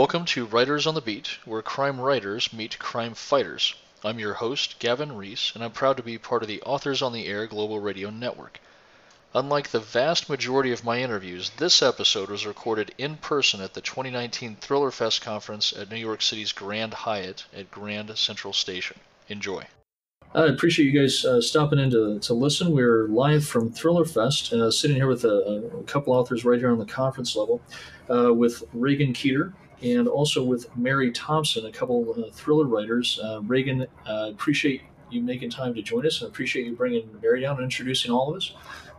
Welcome to Writers on the Beat, where crime writers meet crime fighters. I'm your host, Gavin Reese, and I'm proud to be part of the Authors on the Air Global Radio Network. Unlike the vast majority of my interviews, this episode was recorded in person at the 2019 Thriller Fest conference at New York City's Grand Hyatt at Grand Central Station. Enjoy. I appreciate you guys uh, stopping in to, to listen. We're live from Thriller Fest, uh, sitting here with a, a, couple authors right here on the conference level, uh, with Reagan Keeter and also with Mary Thompson, a couple uh, thriller writers. Uh, Reagan, uh, appreciate you making time to join us, and appreciate you bringing Mary down and introducing all of us.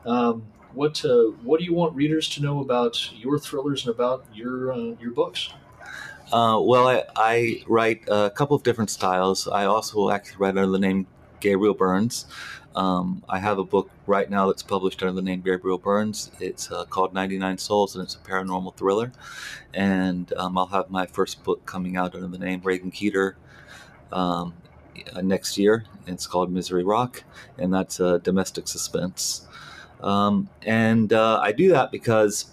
Um, what what do you want readers to know about your thrillers and about your your books? well, I, I, write a couple of different styles. I also actually write under the name Gabriel Burns. Um, I have a book right now that's published under the name Gabriel Burns. It's uh, called 99 Souls and it's a paranormal thriller. And um, I'll have my first book coming out under the name Reagan Keeter um, uh, next year. It's called Misery Rock, and that's a domestic suspense. Um, and uh, I do that because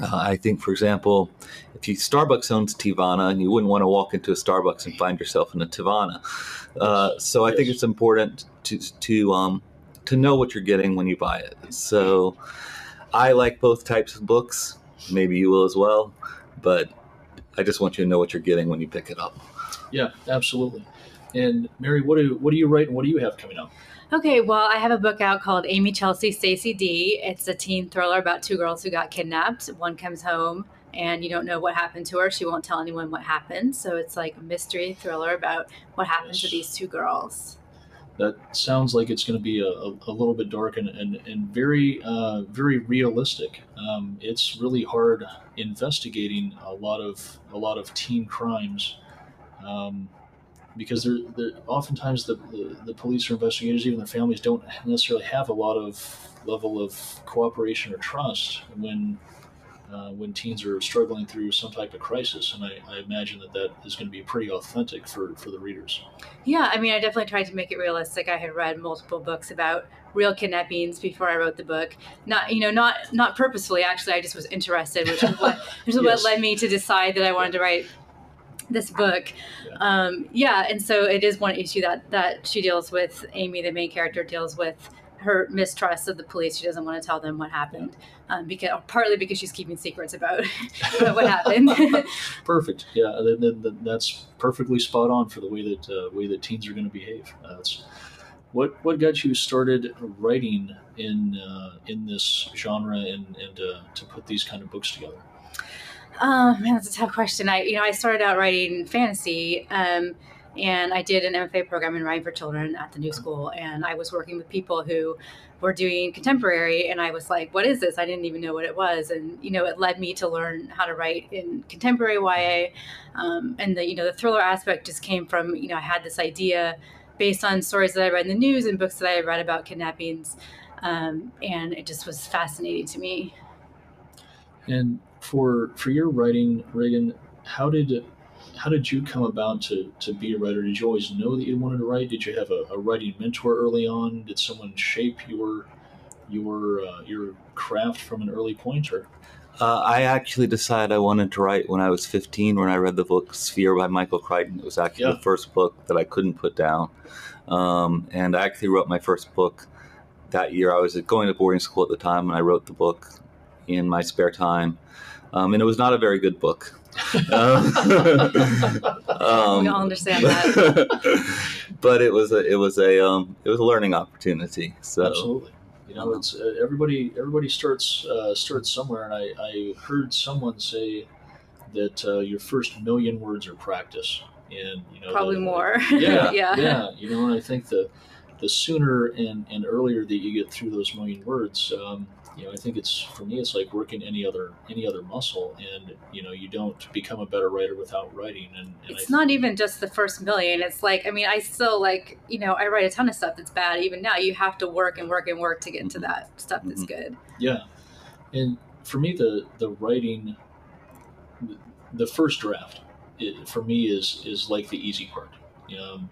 uh, I think, for example, if you Starbucks owns Teavana, and you wouldn't want to walk into a Starbucks and find yourself in a Teavana. Uh, so I think it's important to to um, to know what you're getting when you buy it. So I like both types of books. Maybe you will as well, but I just want you to know what you're getting when you pick it up. Yeah, absolutely. And Mary, what do what do you write and what do you have coming up? Okay, well, I have a book out called Amy Chelsea Stacy Dee. It's a teen thriller about two girls who got kidnapped. One comes home and you don't know what happened to her. She won't tell anyone what happened. So it's like a mystery thriller about what happened to these two girls. That sounds like it's going to be a, a, a little bit dark and, and, and very, uh, very realistic. Um, it's really hard investigating a lot of a lot of teen crimes. Um, because they're, they're oftentimes the, the, the, police or investigators, even the families, don't necessarily have a lot of level of cooperation or trust when uh, when teens are struggling through some type of crisis. And I, I, imagine that that is going to be pretty authentic for, for the readers. Yeah, I mean, I definitely tried to make it realistic. I had read multiple books about real kidnappings before I wrote the book. Not, you know, not not purposefully. Actually, I just was interested, which is what, which is yes. what led me to decide that I wanted to write this book. Yeah. Um, yeah, and so it is one issue that that she deals with. Amy, the main character, deals with her mistrust of the police. She doesn't want to tell them what happened, um, because partly because she's keeping secrets about what happened. Perfect. Yeah, that's perfectly spot on for the way that uh, way that teens are going to behave. Uh, that's what what got you started writing in uh, in this genre and and uh, to put these kind of books together. Oh man, that's a tough question. I, you know, I started out writing fantasy, um, and I did an MFA program in writing for children at the New School, and I was working with people who were doing contemporary, and I was like, "What is this?" I didn't even know what it was, and you know, it led me to learn how to write in contemporary YA, um, and the you know the thriller aspect just came from you know I had this idea based on stories that I read in the news and books that I had read about kidnappings, um, and it just was fascinating to me. And for for your writing, Reagan, how did how did you come about to, to be a writer? Did you always know that you wanted to write? Did you have a, a writing mentor early on? Did someone shape your your uh, your craft from an early point, or? Uh, I actually decided I wanted to write when I was 15 when I read the book Sphere by Michael Crichton. It was actually yeah. the first book that I couldn't put down. Um, and I actually wrote my first book that year. I was going to boarding school at the time and I wrote the book in my spare time um, and it was not a very good book. um, we all understand that. but it was a it was a um, it was a learning opportunity. So absolutely, you know, it's uh, everybody everybody starts uh, starts somewhere, and I, I heard someone say that uh, your first million words are practice, and you know probably the, more. Yeah, yeah, yeah. You know, and I think the the sooner and, and earlier that you get through those million words, um, you know, I think it's for me, it's like working any other any other muscle, and you know, you don't become a better writer without writing. And, and it's not even just the first million. It's like, I mean, I still like, you know, I write a ton of stuff that's bad. Even now, you have to work and work and work to get to mm-hmm. that stuff that's mm-hmm. good. Yeah, and for me, the the writing, the first draft, it, for me is is like the easy part. Um,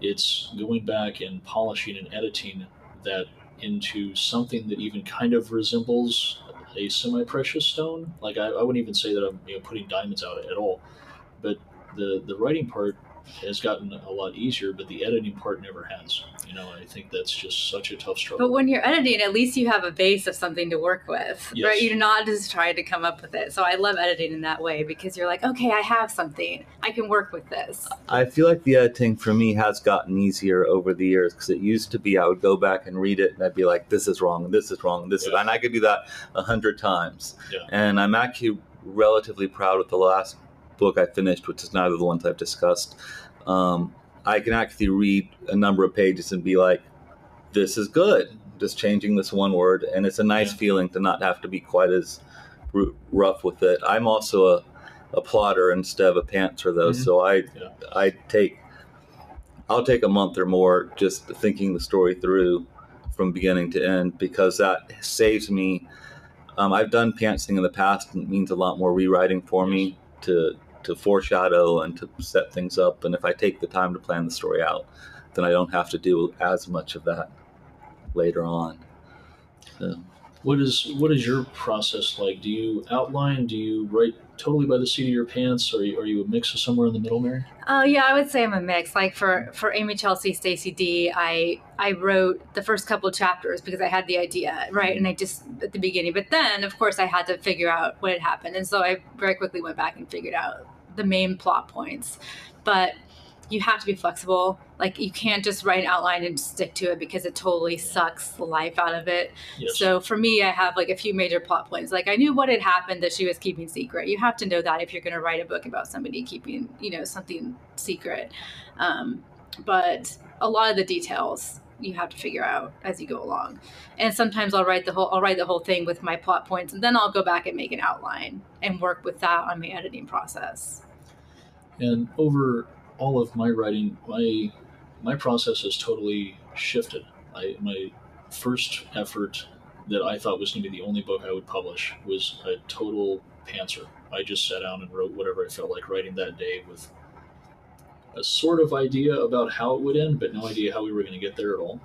it's going back and polishing and editing that into something that even kind of resembles a semi-precious stone. Like I, I wouldn't even say that I'm you know, putting diamonds out at all, but the the writing part has gotten a lot easier, but the editing part never has. You know, I think that's just such a tough struggle. But when you're editing, at least you have a base of something to work with, Yes. right? You're not just trying to come up with it. So I love editing in that way because you're like, okay, I have something. I can work with this. I feel like the editing for me has gotten easier over the years because it used to be I would go back and read it and I'd be like, this is wrong, this is wrong, and this is, Yeah. and I could do that a hundred times. Yeah. And I'm actually relatively proud with the last book I finished, which is neither of the ones I've discussed. Um, I can actually read a number of pages and be like, this is good, just changing this one word, and it's a nice Yeah. feeling to not have to be quite as r- rough with it. I'm also a, a plotter instead of a pantser, though, Mhm. so I Yeah. I take I'll take a month or more just thinking the story through from beginning to end because that saves me. Um, I've done pantsing in the past, and it means a lot more rewriting for me to to foreshadow and to set things up. And if I take the time to plan the story out, then I don't have to do as much of that later on. So, What is what is your process like? Do you outline? Do you write totally by the seat of your pants, or are you, are you a mix of somewhere in the middle, Mary? Oh yeah, I would say I'm a mix. Like for for Amy Chelsea, Stacy Dee, I I wrote the first couple chapters because I had the idea, right? And I just at the beginning, but then of course I had to figure out what had happened, and so I very quickly went back and figured out the main plot points. But you have to be flexible. Like you can't just write an outline and stick to it because it totally sucks the life out of it. Yes. So for me, I have like a few major plot points. Like I knew what had happened that she was keeping secret. You have to know that if you're going to write a book about somebody keeping, you know, something secret. Um, but a lot of the details you have to figure out as you go along. And sometimes I'll write the whole I'll write the whole thing with my plot points, and then I'll go back and make an outline and work with that on my editing process. And over all of my writing, my my process has totally shifted. I, my first effort that I thought was going to be the only book I would publish was a total pantser. I just sat down and wrote whatever I felt like writing that day with a sort of idea about how it would end, but no idea how we were going to get there at all.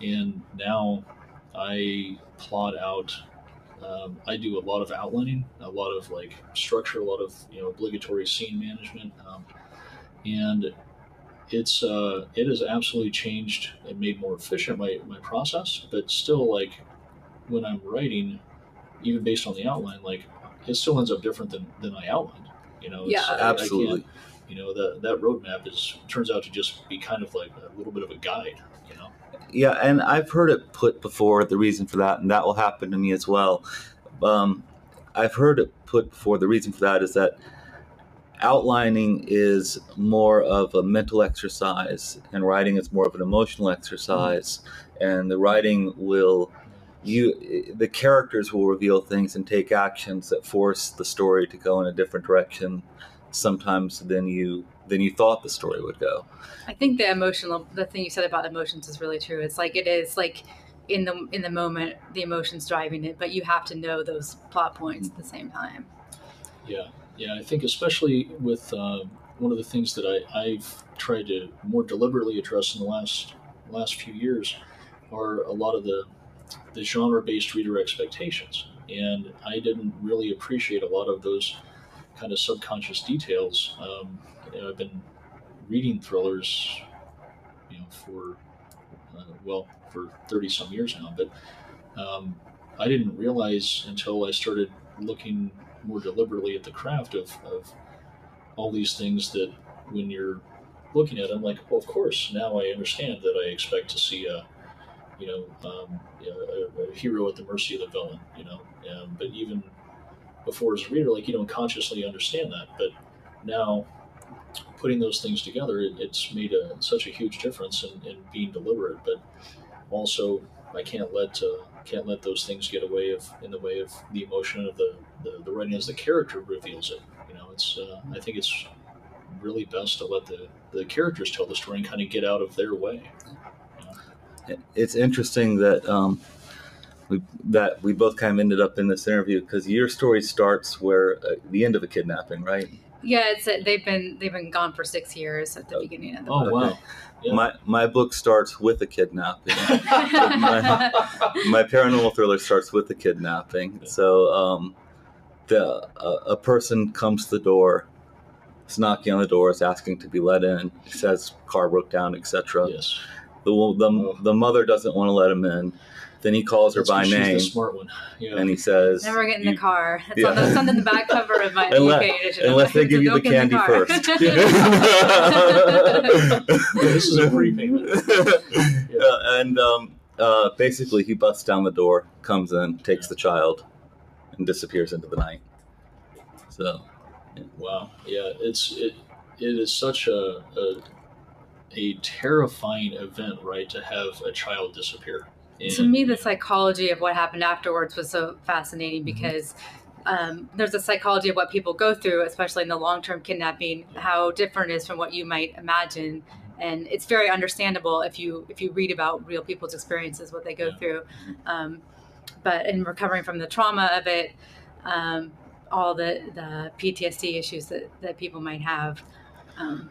And now I plot out. Um, I do a lot of outlining, a lot of like structure, a lot of you know obligatory scene management, um, and it's uh, it has absolutely changed and made more efficient my, my process. But still, like when I'm writing, even based on the outline, like it still ends up different than, than I outlined. You know, Yeah. I- I can't- absolutely. you know that that roadmap is turns out to just be kind of like a little bit of a guide. You know. Yeah, and I've heard it put before the reason for that, and that will happen to me as well. Um, I've heard it put before the reason for that is that outlining is more of a mental exercise, and writing is more of an emotional exercise. And the writing will you the characters will reveal things and take actions that force the story to go in a different direction sometimes than you than you thought the story would go. I think the emotional the thing you said about emotions is really true. It's like it is like in the in the moment the emotions driving it, but you have to know those plot points at the same time. Yeah, yeah. I think especially with uh, one of the things that I, I've tried to more deliberately address in the last last few years are a lot of the the genre-based reader expectations, and I didn't really appreciate a lot of those kind of subconscious details. Um, you know, I've been reading thrillers, you know, for uh, well for thirty some years now, but um, I didn't realize until I started looking more deliberately at the craft of, of all these things that when you're looking at them, like, well, of course, now I understand that I expect to see a, you know, um, a, a hero at the mercy of the villain, you know. Um, but even before as a reader, like you don't consciously understand that. But now, putting those things together, it, it's made a, such a huge difference in, in being deliberate. But also, I can't let uh, can't let those things get away of in the way of the emotion of the, the, the writing as the character reveals it. You know, it's uh, I think it's really best to let the, the characters tell the story and kind of get out of their way. it's interesting that um, we that we both kind of ended up in this interview because your story starts where uh, the end of a kidnapping, right? Yeah, it's they've been they've been gone for six years at the beginning of the Oh book. wow. Yeah. My my book starts with a kidnapping. my, my paranormal thriller starts with a kidnapping. So um, the a, a person comes to the door, is knocking on the door, is asking to be let in. Says car broke down, etc. Yes. The, the the mother doesn't want to let him in. Then he calls her That's by 'cause she's name the smart one. Yeah. and he says, Never get in the car. It's, Yeah. on the, it's on the back cover of my Unless- UK edition. unless they give you the candy car. first. this is a prepayment. Uh, and um, uh, basically, he busts down the door, comes in, takes the child, and disappears into the night. So, Wow. Yeah. It's it. It is such a, a a terrifying event, right? To have a child disappear. To me, the psychology of what happened afterwards was so fascinating Mm-hmm. because um, there's a psychology of what people go through, especially in the long term kidnapping, how different it is from what you might imagine. And it's very understandable if you if you read about real people's experiences, what they go Yeah. through. Um, but in recovering from the trauma of it, um, all the, the PTSD issues that, that people might have um,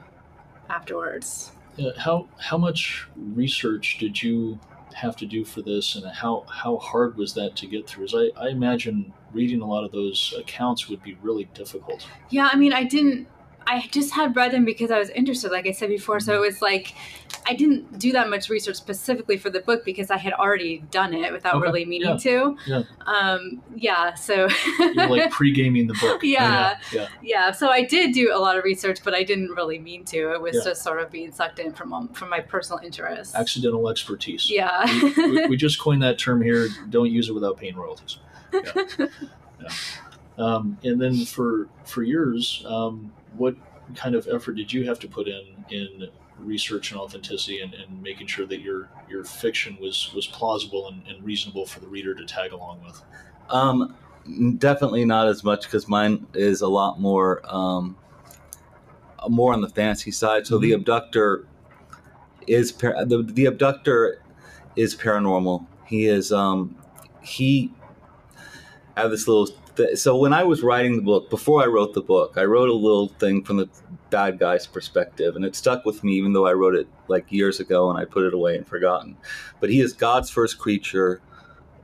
afterwards. Uh, how how much research did you have to do for this, and how how hard was that to get through? As I, I imagine reading a lot of those accounts would be really difficult. Yeah, I mean, I didn't. I just had read them because I was interested, like I said before. So it was like I didn't do that much research specifically for the book because I had already done it without Okay, really meaning yeah, to. yeah. Um, yeah. So. You're like pre gaming the book. Yeah. yeah. yeah. So I did do a lot of research, but I didn't really mean to. It was Yeah. just sort of being sucked in from um, from my personal interest. Accidental expertise. Yeah. we, we just coined that term here. Don't use it without paying royalties. Yeah. Um, and then for for yours, um, what kind of effort did you have to put in in research and authenticity and, and making sure that your your fiction was was plausible and, and reasonable for the reader to tag along with? um, definitely not as much because mine is a lot more um, more on the fantasy side. So the Mhm. abductor is par- the the abductor is paranormal. He is um, he I have this little. Th- so when I was writing the book, before I wrote the book, I wrote a little thing from the bad guy's perspective, and it stuck with me, even though I wrote it like years ago and I put it away and forgotten. But he is God's first creature,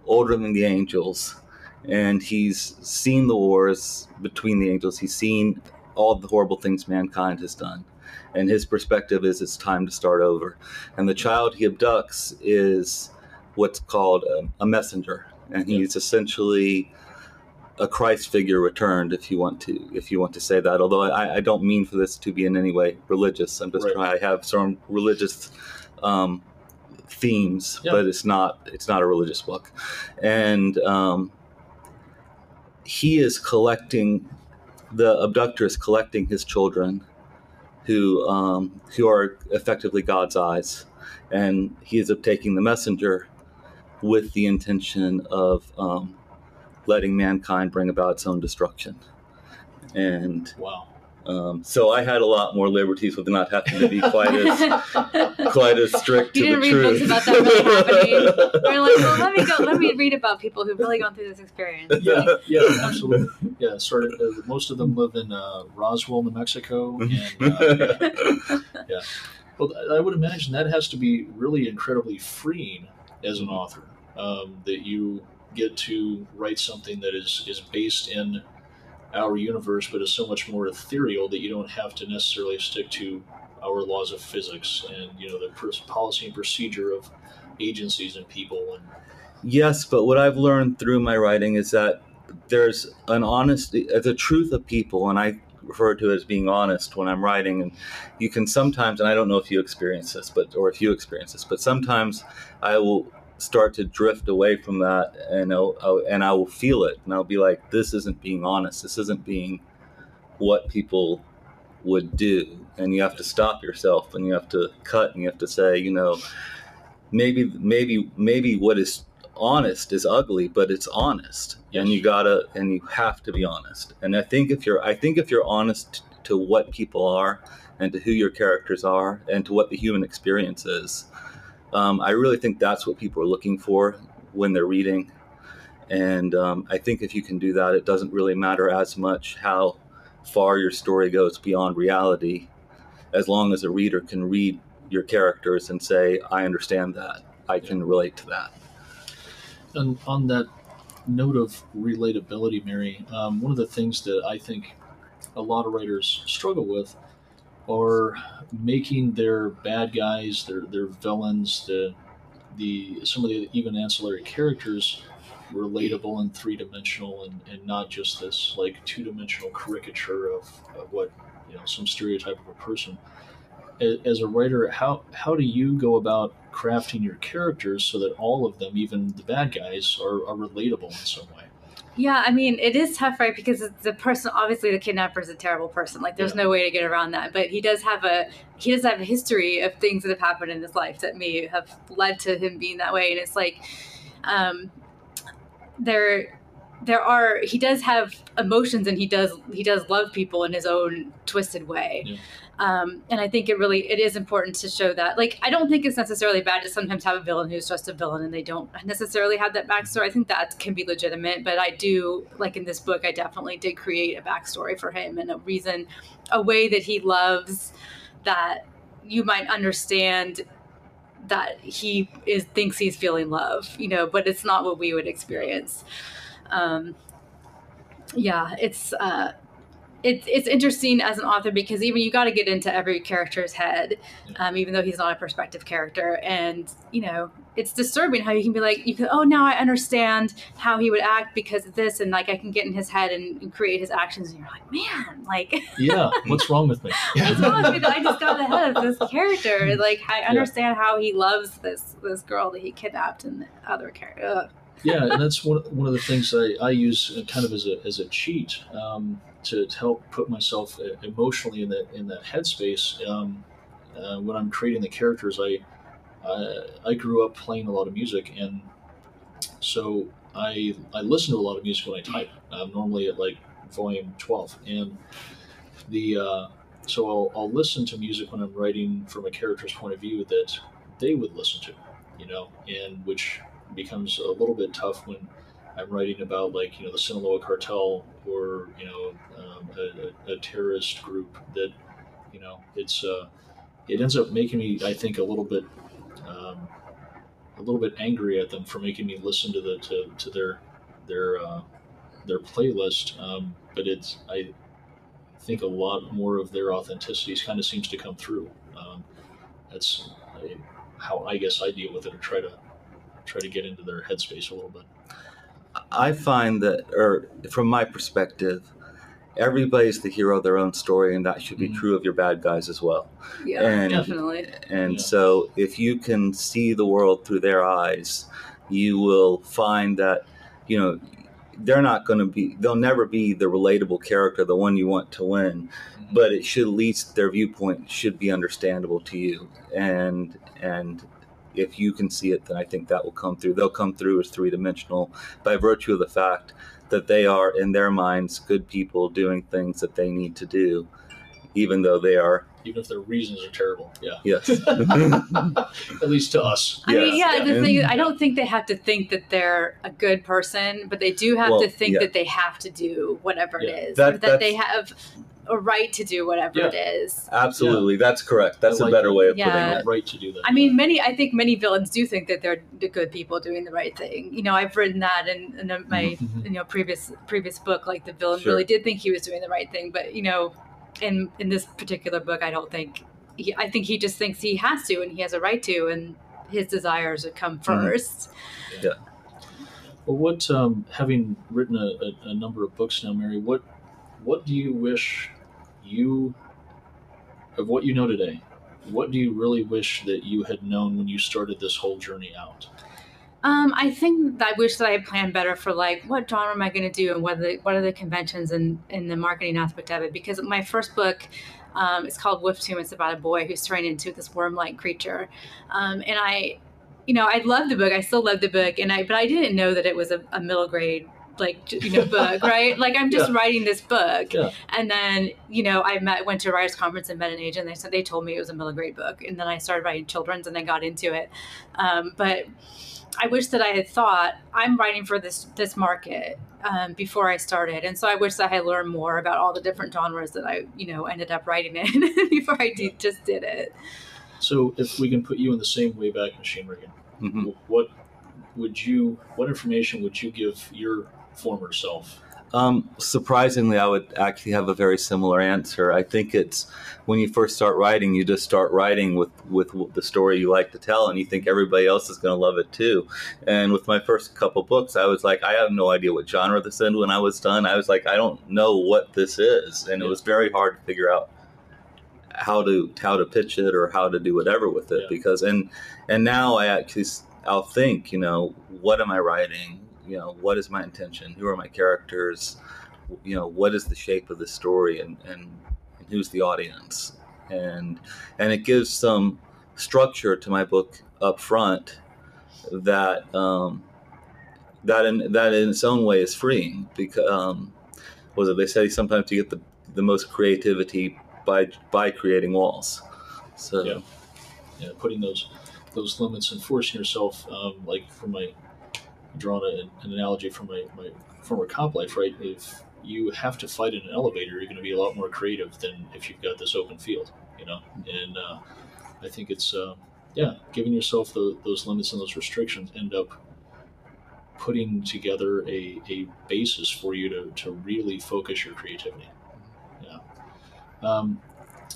older than the angels, and he's seen the wars between the angels. He's seen all the horrible things mankind has done. And his perspective is it's time to start over. And the child he abducts is what's called a, a messenger. And he's essentially a Christ figure returned, if you want to, if you want to say that. Although I, I don't mean for this to be in any way religious. I'm just Right. trying. I have some religious um, themes, Yeah. but it's not. It's not a religious book, and um, he is collecting. The abductor is collecting his children, who um, who are effectively God's eyes, and he is taking the messenger with the intention of um, letting mankind bring about its own destruction. And Wow. um, so I had a lot more liberties with not having to be quite as quite as strict You to didn't the read books about that really happening. You're like, well, let me go. Let me read about people who've really gone through this experience. Yeah, yeah, absolutely. Yeah, started. Uh, most of them live in uh, Roswell, New Mexico, and uh, well, I would imagine that has to be really incredibly freeing as an author. Um, that you get to write something that is is based in our universe, but is so much more ethereal that you don't have to necessarily stick to our laws of physics and you know the policy and procedure of agencies and people and Yes, but what I've learned through my writing is that there's an honesty, the truth of people, and I refer to as being honest when I'm writing. And you can sometimes, and I don't know if you experience this, but or if you experience this, but sometimes I will start to drift away from that, and I'll, I'll, and I will feel it, and I'll be like, this isn't being honest. This isn't being what people would do, and you have to stop yourself, and you have to cut, and you have to say, you know, maybe, maybe, maybe what is honest is ugly, but it's honest, and you gotta and you have to be honest. And I think if you're, I think if you're honest to what people are, and to who your characters are, and to what the human experience is, um, I really think that's what people are looking for when they're reading. And um, I think if you can do that, it doesn't really matter as much how far your story goes beyond reality, as long as a reader can read your characters and say, I understand that, I can relate to that. And on that note of relatability, Mary, um, one of the things that I think a lot of writers struggle with are making their bad guys, their their villains, the the some of the even ancillary characters relatable and three dimensional and, and not just this like two dimensional caricature of, of what you know some stereotype of a person. As a writer, how how do you go about crafting your characters so that all of them, even the bad guys, are, are relatable in some way? Yeah, I mean, it is tough, right? Because the person, obviously, the kidnapper is a terrible person. Like, there's Yeah. no way to get around that. But he does have a he does have a history of things that have happened in his life that may have led to him being that way. And it's like, um, there, there are he does have emotions, and he does he does love people in his own twisted way. Yeah. Um, and I think it really it is important to show that. Like, I don't think it's necessarily bad to sometimes have a villain who's just a villain and they don't necessarily have that backstory. I think that can be legitimate, but I do like in this book, I definitely did create a backstory for him and a reason, a way that he loves that you might understand that he is thinks he's feeling love, you know, but it's not what we would experience. Um, yeah, it's uh, it's it's interesting as an author because even you got to get into every character's head, um, even though he's not a perspective character, and you know it's disturbing how you can be like you can oh now I understand how he would act because of this, and like I can get in his head and, and create his actions, and you're like man, like Yeah, what's wrong with me? what's wrong with me that I just got the head of this character? Like I understand how he loves this this girl that he kidnapped and the other character. yeah, and that's one, one of the things I, I use kind of as a, as a cheat um, to, help put myself uh, emotionally in that in that headspace. Um, uh, when I'm creating the characters, I, I I grew up playing a lot of music, and so I I listen to a lot of music when I type. I'm normally at like volume 12, and the uh, so I'll, I'll listen to music when I'm writing from a character's point of view that they would listen to, you know, and which becomes a little bit tough when I'm writing about like you know the Sinaloa cartel or you know um, a, a, terrorist group that you know it's uh, it ends up making me I think a little bit um, a little bit angry at them for making me listen to the to, to their their uh, their playlist um, but it's I think a lot more of their authenticity kind of seems to come through um, that's uh, how I guess I deal with it or try to try to get into their headspace a little bit. I find that, or from my perspective, everybody's the hero of their own story, and that should be Mhm. true of your bad guys as well. Yeah, And- definitely. And Yeah. so, if you can see the world through their eyes, you will find that, you know, they're not going to be, they'll never be the relatable character, the one you want to win, but it should at least their viewpoint should be understandable to you. And, and, if you can see it, then I think that will come through. They'll come through as three dimensional by virtue of the fact that they are, in their minds, good people doing things that they need to do, even though they are, even if their reasons are terrible. Yeah, yes. at least to us. I mean, Yes. yeah, the thing is, I don't think they have to think that they're a good person, but they do have Well, to think yeah. that they have to do whatever Yeah. it is, That- or that they have a right to do whatever Yeah. it is. Absolutely, that's correct. That's I a like better way of Yeah. putting it. right to do that. I mean, many, I think many villains do think that they're the good people doing the right thing. You know, I've written that in, in my, you know, previous previous book. Like the villain Sure. really did think he was doing the right thing, but you know, in in this particular book, I don't think. He, I think he just thinks he has to, and he has a right to, and his desires would come Mhm. 1st Well, what um, having written a, a, a number of books now, Mary, what what do you wish you of what you know today? What do you really wish that you had known when you started this whole journey out? Um, I think I wish that I had planned better for like what genre am I going to do and what are the, what are the conventions and in the marketing aspect of it. Because my first book um, is called Wuftoom. It's about a boy who's turned into this worm-like creature, um, and I, you know, I loved the book. I still love the book, and I but I didn't know that it was a, a middle grade like you know book right like i'm just Yeah. writing this book Yeah. and then you know i met went to a writers conference and met an agent they said they told me it was a middle grade book and then i started writing children's and then got into it um, but i wish that i had thought i'm writing for this this market um, before i started and so i wish that i had learned more about all the different genres that i you know ended up writing in before i did, just did it So if we can put you in the same Wayback Machine Reagan, Mhm. what would you? What information would you give your former self? Um, surprisingly, I would actually have a very similar answer. I think it's when you first start writing, you just start writing with, with the story you like to tell, and you think everybody else is going to love it too. And with my first couple books, I was like, I have no idea what genre this is. When I was done, I was like, I don't know what this is, and it was very hard to figure out how to how to pitch it or how to do whatever with it Yeah. because and and now I actually I'll think you know what am I writing you know what is my intention? Who are my characters? You know what is the shape of the story and and, who's the audience? And and it gives some structure to my book up front that um, that in that in its own way is freeing because um, was it? They say sometimes you get the the most creativity by by creating walls. So Yeah. Yeah, putting those those limits and forcing yourself, um, like from my drawn an, an analogy from my, my former cop life, right? If you have to fight in an elevator, you're going to be a lot more creative than if you've got this open field, you know. And uh, I think it's uh, yeah, giving yourself the, those limits and those restrictions end up putting together a, a basis for you to, to really focus your creativity. Yeah. Um,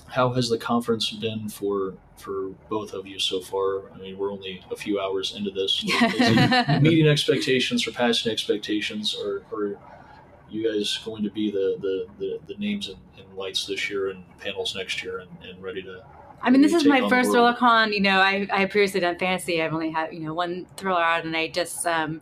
how has the conference been for for both of you so far? I mean, we're only a few hours into this. Is meeting expectations, surpassing expectations, or, or you guys going to be the the, the, the names and, and lights this year and panels next year and, and ready to I mean, this is my first world. ThrillerCon. You know, I I previously done fantasy. I've only had you know one thriller out, and I just um,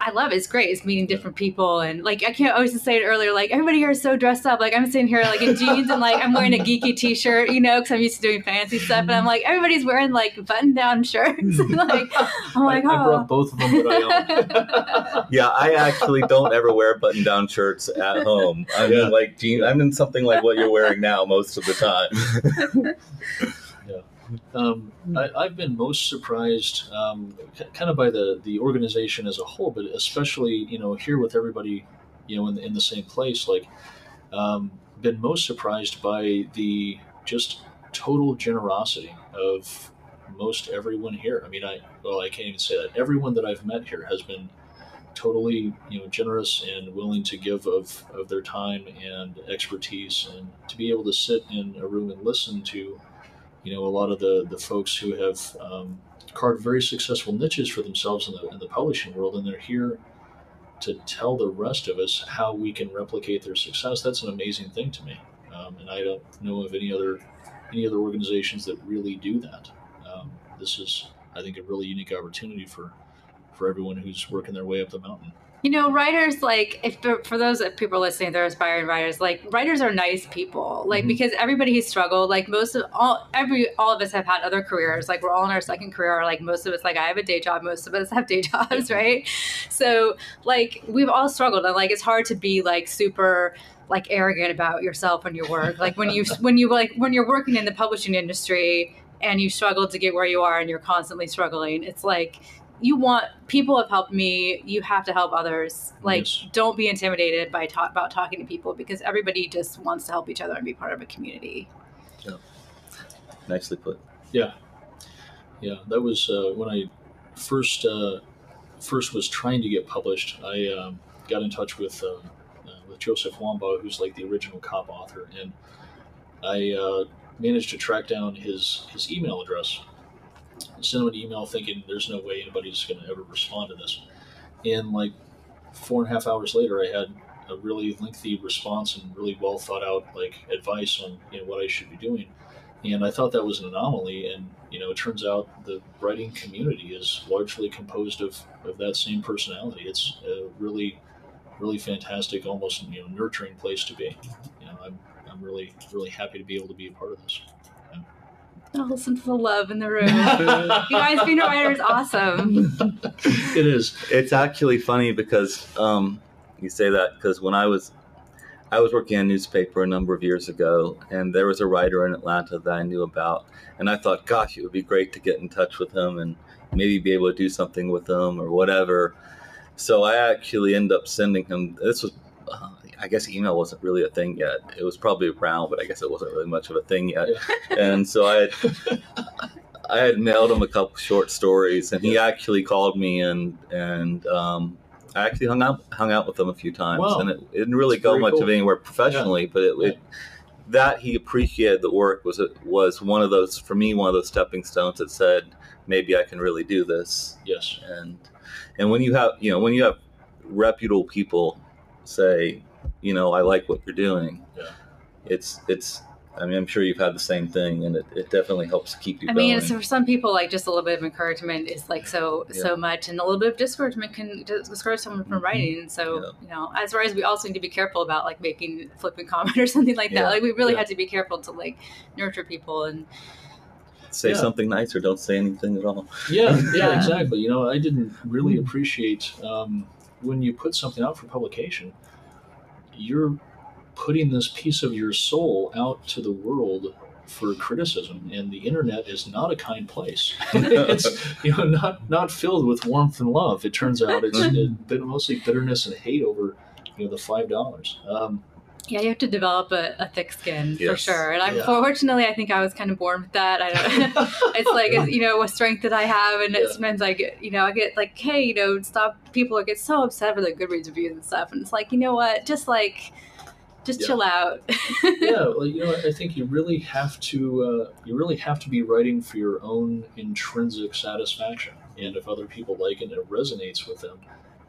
I love it. It's great. It's meeting different people, and like I can't always just say it earlier. Like everybody here is so dressed up. Like I'm sitting here like in jeans and like I'm wearing a geeky T-shirt, you know, because I'm used to doing fancy stuff. And I'm like everybody's wearing like button-down shirts. like I'm like, I, I oh. brought both of them that I. Yeah, I actually don't ever wear button-down shirts at home. I'm Yeah. in like jeans. I'm in something like what you're wearing now most of the time. Um, I, I've been most surprised, um, k- kind of by the the organization as a whole, but especially you know here with everybody, you know, in the, in the same place. Like, um, been most surprised by the just total generosity of most everyone here. I mean, I well, I can't even say that. Everyone that I've met here has been totally you know generous and willing to give of, of their time and expertise and to be able to sit in a room and listen to you know a lot of the the folks who have um, carved very successful niches for themselves in the in the publishing world, and they're here to tell the rest of us how we can replicate their success. That's an amazing thing to me, um, and I don't know of any other any other organizations that really do that. Um, this is, I think, a really unique opportunity for for everyone who's working their way up the mountain. You know, writers like if for those people listening, they're aspiring writers. Like writers are nice people. Like Mhm. because everybody who's struggled, like most of all, every all of us have had other careers. Like we're all in our second career. Or like most of us, like I have a day job. Most of us have day jobs, right? So like we've all struggled, and like it's hard to be like super like arrogant about yourself and your work. Like when you when you like when you're working in the publishing industry and you struggle to get where you are and you're constantly struggling. It's like you want people have helped me you have to help others like Yes. don't be intimidated by talk about talking to people because everybody just wants to help each other and be part of a community Yeah. Nicely put. Yeah, yeah. That was uh, when I first uh, first was trying to get published. I um, got in touch with uh, uh, with Joseph Wambaugh, who's like the original cop author, and I uh, managed to track down his his email address. Sent him an email thinking there's no way anybody's going to ever respond to this. And like four and a half hours later, I had a really lengthy response and really well thought out like advice on you know what I should be doing and I thought that was an anomaly. And you know, it turns out the writing community is largely composed of, of that same personality. It's a really, really fantastic, almost you know, nurturing place to be. You know, I'm I'm really really happy to be able to be a part of this. Listen to the love in the room. you guys being a writer is awesome. it is. It's actually funny because um, you say that because when I was I was working on a newspaper a number of years ago, and there was a writer in Atlanta that I knew about, and I thought, gosh, it would be great to get in touch with him and maybe be able to do something with him or whatever. So I actually end up sending him. This was, uh, I guess, email wasn't really a thing yet. It was probably around, but I guess it wasn't really much of a thing yet. Yeah. And so I had, I had mailed him a couple short stories, and he actually called me and and um, I actually hung out hung out with him a few times, Wow. and it, it didn't really That's go much cool. of anywhere professionally, but it, it that he appreciated the work was was one of those for me one of those stepping stones that said maybe I can really do this, Yes. and and when you have you know when you have reputable people say you know I like what you're doing, Yeah. it's it's. I mean, I'm sure you've had the same thing, and it, it definitely helps keep you I going. mean, so for some people, like just a little bit of encouragement is like so Yeah. so much, and a little bit of discouragement can discourage someone from Mhm. writing. So Yeah. you know, as far as we also need to be careful about like making flipping comment or something like that. Yeah. Like we really Yeah. have to be careful to like nurture people and say Yeah. something nice or don't say anything at all. Yeah, yeah, Yeah. exactly. You know, I didn't really appreciate um, when you put something out for publication, you're putting this piece of your soul out to the world for criticism, and the internet is not a kind place. it's you know not not filled with warmth and love. It turns out it's it, been mostly bitterness and hate over you know the five dollars. Um, yeah, you have to develop a, a thick skin for sure. And I'm Yeah. fortunately, I think I was kind of born with that. I don't. it's like it's, you know a strength that I have, and Yeah. it's sometimes I get you know I get like hey you know stop people get so upset with the Goodreads reviews and stuff, and it's like you know what just like just Yeah. chill out. yeah, well, you know, I think you really have to uh, you really have to be writing for your own intrinsic satisfaction, and if other people like it and it resonates with them,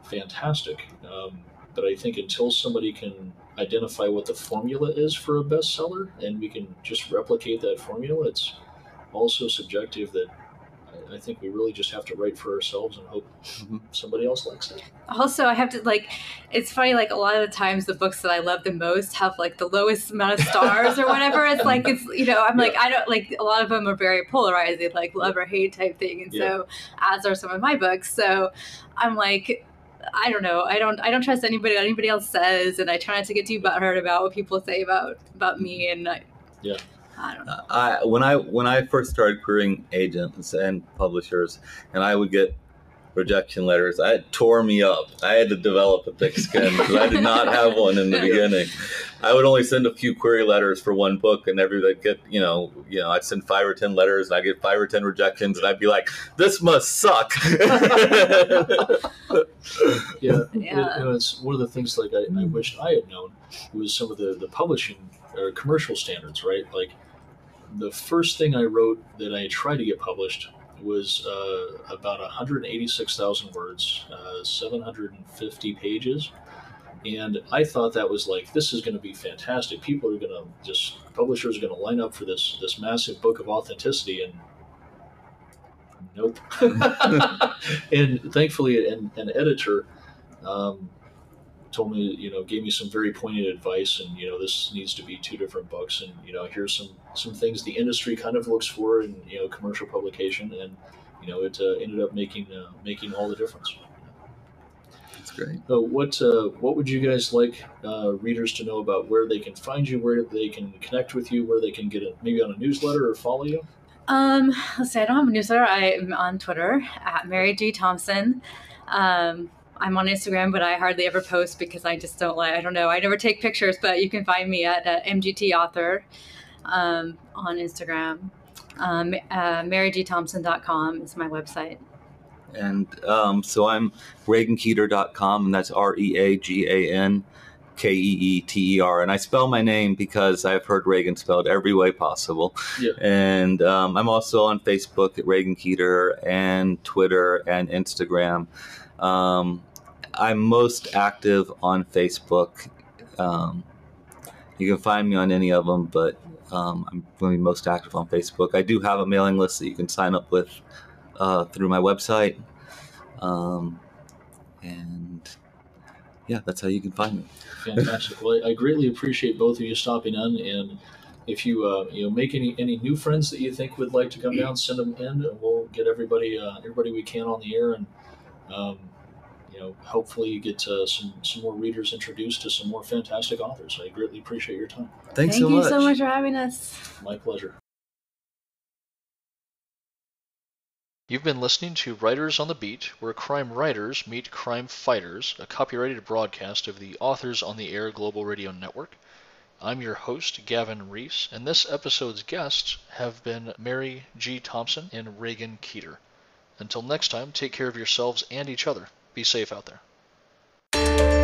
fantastic. Um, but I think until somebody can identify what the formula is for a bestseller, and we can just replicate that formula, it's also subjective. That I, I think we really just have to write for ourselves and hope Mhm. somebody else likes it. also i have to like it's funny like a lot of the times the books that i love the most have like the lowest amount of stars or whatever it's like it's you know i'm like i don't like a lot of them are very polarizing like love or hate type thing and so as are some of my books so i'm like I don't know. I don't. I don't trust anybody. Anybody else says, and I try not to get too butthurt about what people say about about me. And I, Yeah. I don't know. I when I when I first started querying agents and publishers, and I would get rejection letters, I it tore me up. I had to develop a thick skin because I did not have one in the beginning. I would only send a few query letters for one book, and everybody get you know you know I'd send five or ten letters, and I would get five or ten rejections, and I'd be like, this must suck. Yeah, Yeah. It, it's one of the things like I, I wished I had known was some of the the publishing or commercial standards, right? Like the first thing I wrote that I tried to get published was uh, about 186,000 words, uh, 750 pages. And I thought that was like, this is going to be fantastic. People are going to just, publishers are going to line up for this this massive book of authenticity, and nope. and thankfully, an, an editor um, told me, you know, gave me some very pointed advice, and you know, this needs to be two different books, and you know, here's some some things the industry kind of looks for in you know commercial publication, and you know, it uh, ended up making uh, making all the difference. That's great. So what uh, what would you guys like uh, readers to know about where they can find you, where they can connect with you, where they can get it, maybe on a newsletter or follow you? Um, let's see. I don't have a newsletter. I'm on Twitter at Mary G Thompson. Um, I'm on Instagram, but I hardly ever post because I just don't like. I don't know. I never take pictures, but you can find me at uh, MGT Author um, on Instagram. Um, uh, MaryGThompson.com is my website. And um, so I'm ReaganKeeter.com, and that's R E A G A N K E E T E R. And I spell my name because I've heard Reagan spelled every way possible. Yeah. And um, I'm also on Facebook at Reagan Keeter and Twitter and Instagram. Um, I'm most active on Facebook. Um, you can find me on any of them, but um, I'm going to be most active on Facebook. I do have a mailing list that you can sign up with uh, through my website. Um, and yeah, that's how you can find me. Fantastic. Well, I, greatly appreciate both of you stopping in. and if you uh, you know make any any new friends that you think would like to come down, send them in, and we'll get everybody uh, everybody we can on the air, and um, you know hopefully you get uh, some some more readers introduced to some more fantastic authors. I greatly appreciate your time. Thanks Thank so you so much for having us. My pleasure. You've been listening to Writers on the Beat, where crime writers meet crime fighters, a copyrighted broadcast of the Authors on the Air Global Radio Network. I'm your host, Gavin Reese, and this episode's guests have been Mary G. Thompson and Reagan Keeter. Until next time, take care of yourselves and each other. Be safe out there.